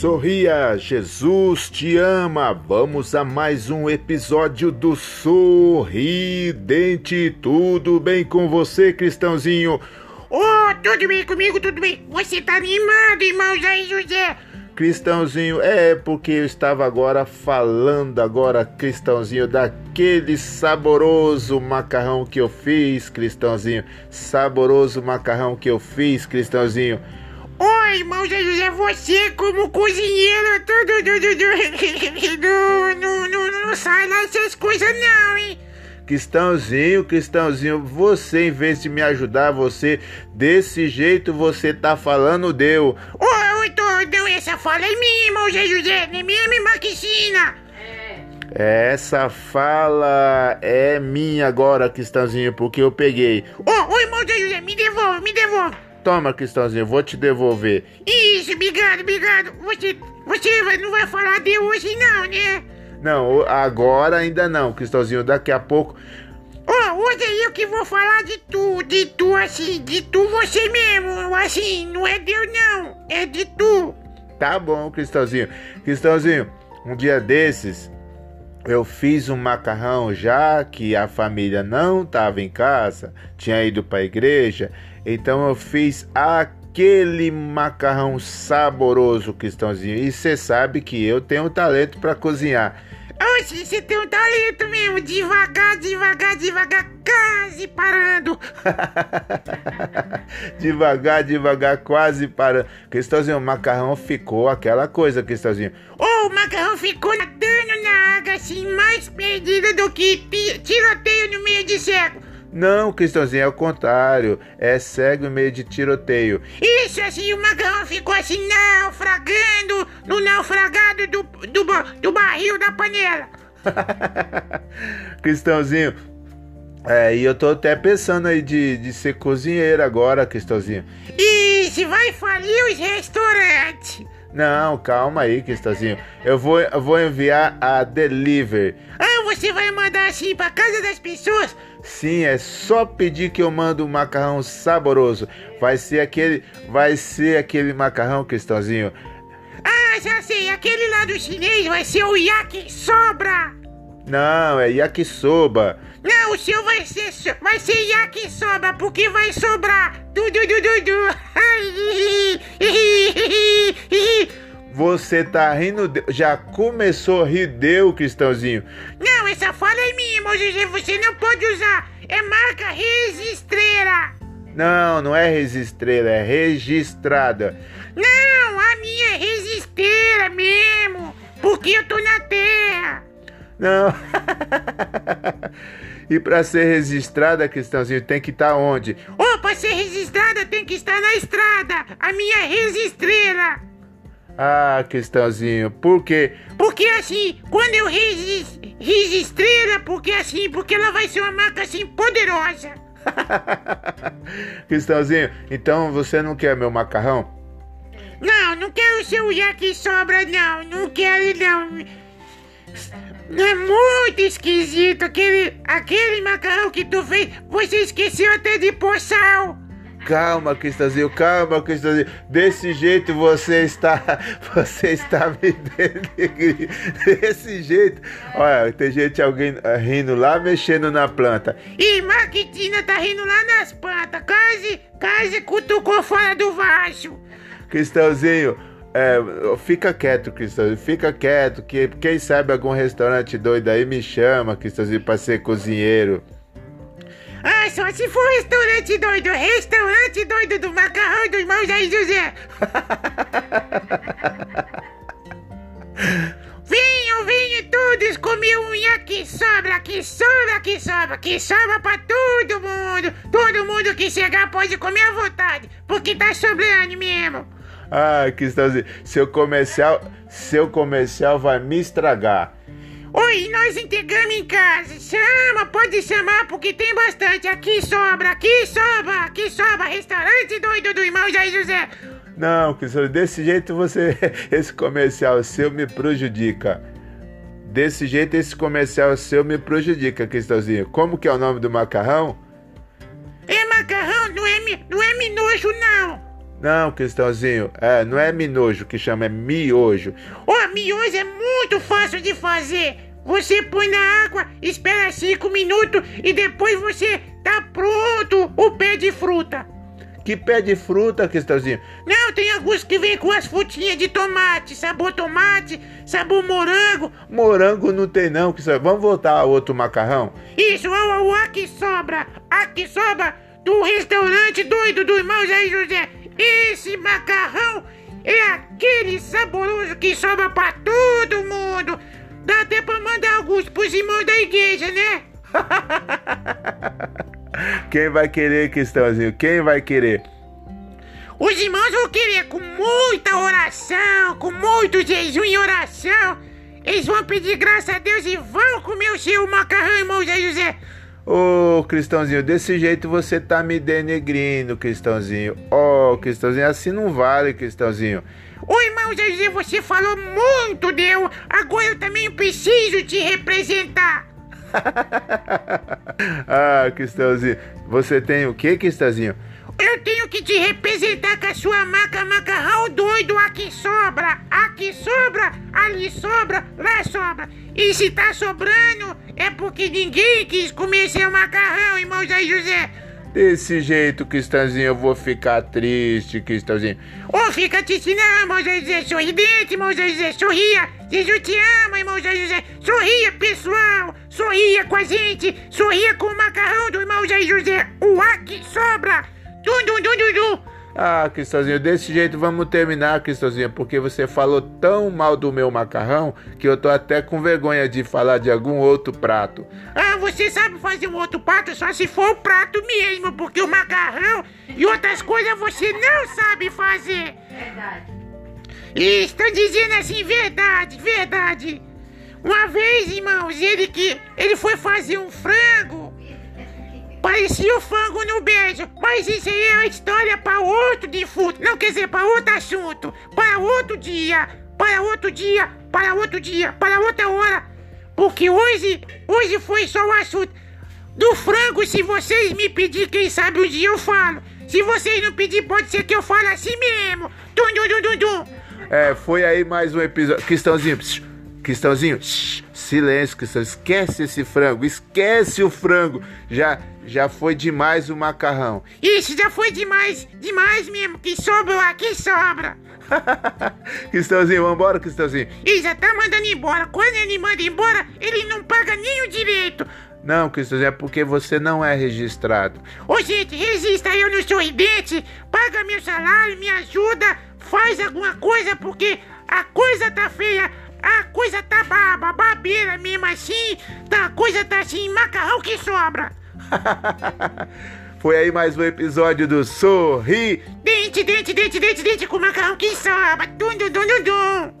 Sorria, Jesus te ama. Vamos a mais um episódio do Sorridente. Tudo bem com você, cristãozinho? Oh, tudo bem comigo, tudo bem. Você tá animado, irmão Jair José? Cristãozinho, é porque eu estava agora falando agora, cristãozinho, daquele saboroso macarrão que eu fiz, cristãozinho. Saboroso macarrão que eu fiz, cristãozinho. Irmão Zé José, você como cozinheiro, tudo, tudo, tudo, não, não, não, não sai lá essas coisas não, hein? Cristãozinho, Cristãozinho, você em vez de me ajudar, você desse jeito você tá falando deu. Ô, oh, eu tô, não, essa fala é minha, irmão José, não é minha, minha marquicina. Essa fala é minha agora, Cristãozinho, porque eu peguei. Ô, oh, oh, irmão José, me devolve, me devolve. Toma, Cristãozinho, vou te devolver. Isso, obrigado, obrigado. Você, você não vai falar de hoje não, né? Não, agora ainda não, Cristãozinho. Daqui a pouco. Oh, hoje é eu que vou falar de tu, de tu assim, de tu você mesmo, assim, não é Deus não, é de tu. Tá bom, Cristãozinho. Cristãozinho, um dia desses eu fiz um macarrão já que a família não estava em casa, tinha ido para a igreja, então eu fiz aquele macarrão saboroso, Cristãozinho. E você sabe que eu tenho talento para cozinhar. Oxe, você tem um talento mesmo, devagar, devagar, devagar, quase parando. devagar, devagar, quase parando. Cristãozinho, o macarrão ficou aquela coisa, Cristãozinho. Oh, o macarrão ficou nadando na água, assim, mais perdido do que tiroteio no meio de cego. Não, Cristãozinho, é o contrário. É cego em meio de tiroteio. Isso, assim, o macarrão ficou assim, naufragando no naufragado do, do, do barril da panela. Cristãozinho, é, e eu tô até pensando aí de, de ser cozinheiro agora, Cristãozinho. E se vai falir os restaurantes? Não, calma aí, Cristãozinho. Eu vou, eu vou enviar a delivery. Ah, você vai mandar assim pra casa das pessoas? Sim, é só pedir que eu mando um macarrão saboroso. Vai ser aquele, vai ser aquele macarrão, Cristãozinho. Ah, já sei, aquele lá do chinês vai ser o yakisoba. Não, é yakisoba. Não, o seu vai ser, vai ser yakisoba, porque vai sobrar. Du, du, du, du, du. Você tá rindo, já começou a rir deu, Cristãozinho. Não, essa fala é minha, Moisés, você não pode usar. É marca registrera. Não, não é registrera, é registrada. Não, a minha é registeira mesmo, porque eu tô na terra. Não. e para ser registrada, Cristãozinho, tem que estar tá onde? Oh, para ser registrada tem que estar na estrada. A minha registreira. Ah, Cristãozinho, por quê? Porque assim, quando eu regis, registrei ela, porque assim, porque ela vai ser uma marca assim poderosa. Cristãozinho, então você não quer meu macarrão? Não, não quero o seu sobra não, não quero não. É muito esquisito aquele, aquele macarrão que tu fez. Você esqueceu até de pôr sal. Calma, Cristãozinho, calma, Cristãozinho. Desse jeito você está, você está me denegrindo. Desse jeito. Olha, tem gente alguém eh, rindo lá, mexendo na planta. E Marquitina tá rindo lá nas plantas. Quase, quase cutucou fora do vaso. Cristãozinho, é, fica quieto, Cristãozinho, fica quieto. Que quem sabe algum restaurante doido aí me chama, Cristãozinho, para ser cozinheiro. Ah, só se for restaurante doido, restaurante doido do macarrão do irmão Jair José. venham, venham todos comer um que sobra, que sobra, que sobra, que sobra pra todo mundo. Todo mundo que chegar pode comer à vontade, porque tá sobrando mesmo. Ah, que seu comercial, seu comercial vai me estragar. Oi, nós entregamos em casa. Chama, pode chamar porque tem bastante. Aqui sobra, aqui sobra, aqui sobra. Restaurante doido do irmão Jair José. Não, Cristão, desse jeito você. Esse comercial seu me prejudica. Desse jeito esse comercial seu me prejudica, Cristãozinho. Como que é o nome do macarrão? É macarrão, não é, não é minojo, não. Não, Cristãozinho, é, não é minojo que chama, é miojo. Oh, miojo é muito fácil de fazer. Você põe na água, espera cinco minutos e depois você tá pronto o pé de fruta. Que pé de fruta, Cristãozinho? Não, tem alguns que vêm com as frutinhas de tomate, sabor tomate, sabor morango. Morango não tem não, Cristãozinho. Vamos voltar ao outro macarrão? Isso, o, o aqui sobra, aqui sobra do restaurante doido do irmão Jair José. Esse macarrão é aquele saboroso que sobra pra todo mundo. Dá até pra mandar alguns pros irmãos da igreja, né? Quem vai querer, Cristãozinho? Quem vai querer? Os irmãos vão querer com muita oração, com muito jejum e oração. Eles vão pedir graça a Deus e vão comer o seu macarrão, irmão José. Ô, oh, Cristãozinho, desse jeito você tá me denegrindo, Cristãozinho. Ó, oh, Cristãozinho, assim não vale, Cristãozinho. Ô, irmão Zezé, você falou muito, Deus. Agora eu também preciso te representar. ah, Cristãozinho, você tem o que, Cristãozinho? Eu tenho que te representar com a sua maca macarrão doido. Aqui sobra, aqui sobra, ali sobra, lá sobra. E se tá sobrando, é porque ninguém quis comer seu macarrão, irmão Zé José. Desse jeito, Cristãozinho, eu vou ficar triste, Cristãozinho. Ô, oh, fica triste não, irmão Zé José. Sorridente, irmão Zé José. Sorria. Jesus te ama, irmão Zé José. Sorria, pessoal. Sorria com a gente. Sorria com o macarrão do irmão Zé José. O ar que sobra. Ah, Cristãozinho, desse jeito vamos terminar, Cristãozinho, porque você falou tão mal do meu macarrão que eu tô até com vergonha de falar de algum outro prato. Ah, você sabe fazer um outro prato só se for o prato mesmo, porque o macarrão e outras coisas você não sabe fazer. Verdade. Estão dizendo assim, verdade, verdade. Uma vez, irmãos, ele que ele foi fazer um frango Parecia o fango no beijo, mas isso aí é uma história para outro defunto. Não quer dizer, para outro assunto, para outro dia, para outro dia, para outro dia, para outra hora. Porque hoje, hoje foi só o assunto do frango. Se vocês me pedirem, quem sabe um dia eu falo. Se vocês não pedirem, pode ser que eu fale assim mesmo. Dum, dum, dum, dum, dum. É, foi aí mais um episódio. Cristãozinho, psiu. Cristãozinho, silêncio, Cristão. Esquece esse frango, esquece o frango. Já, já foi demais o macarrão. Isso, já foi demais, demais mesmo. Que sobra aqui sobra. Cristãozinho, vambora, Cristãozinho. E já tá mandando embora. Quando ele manda embora, ele não paga nem o direito. Não, Cristãozinho, é porque você não é registrado. Ô, gente, registra eu no sorridente, paga meu salário, me ajuda, faz alguma coisa, porque a coisa tá feia. A coisa tá baba, babeira mesmo assim. Tá, a coisa tá assim, macarrão que sobra. Foi aí mais um episódio do Sorri. Dente, dente, dente, dente, dente com macarrão que sobra. Dum, dum, dum, dum, dum.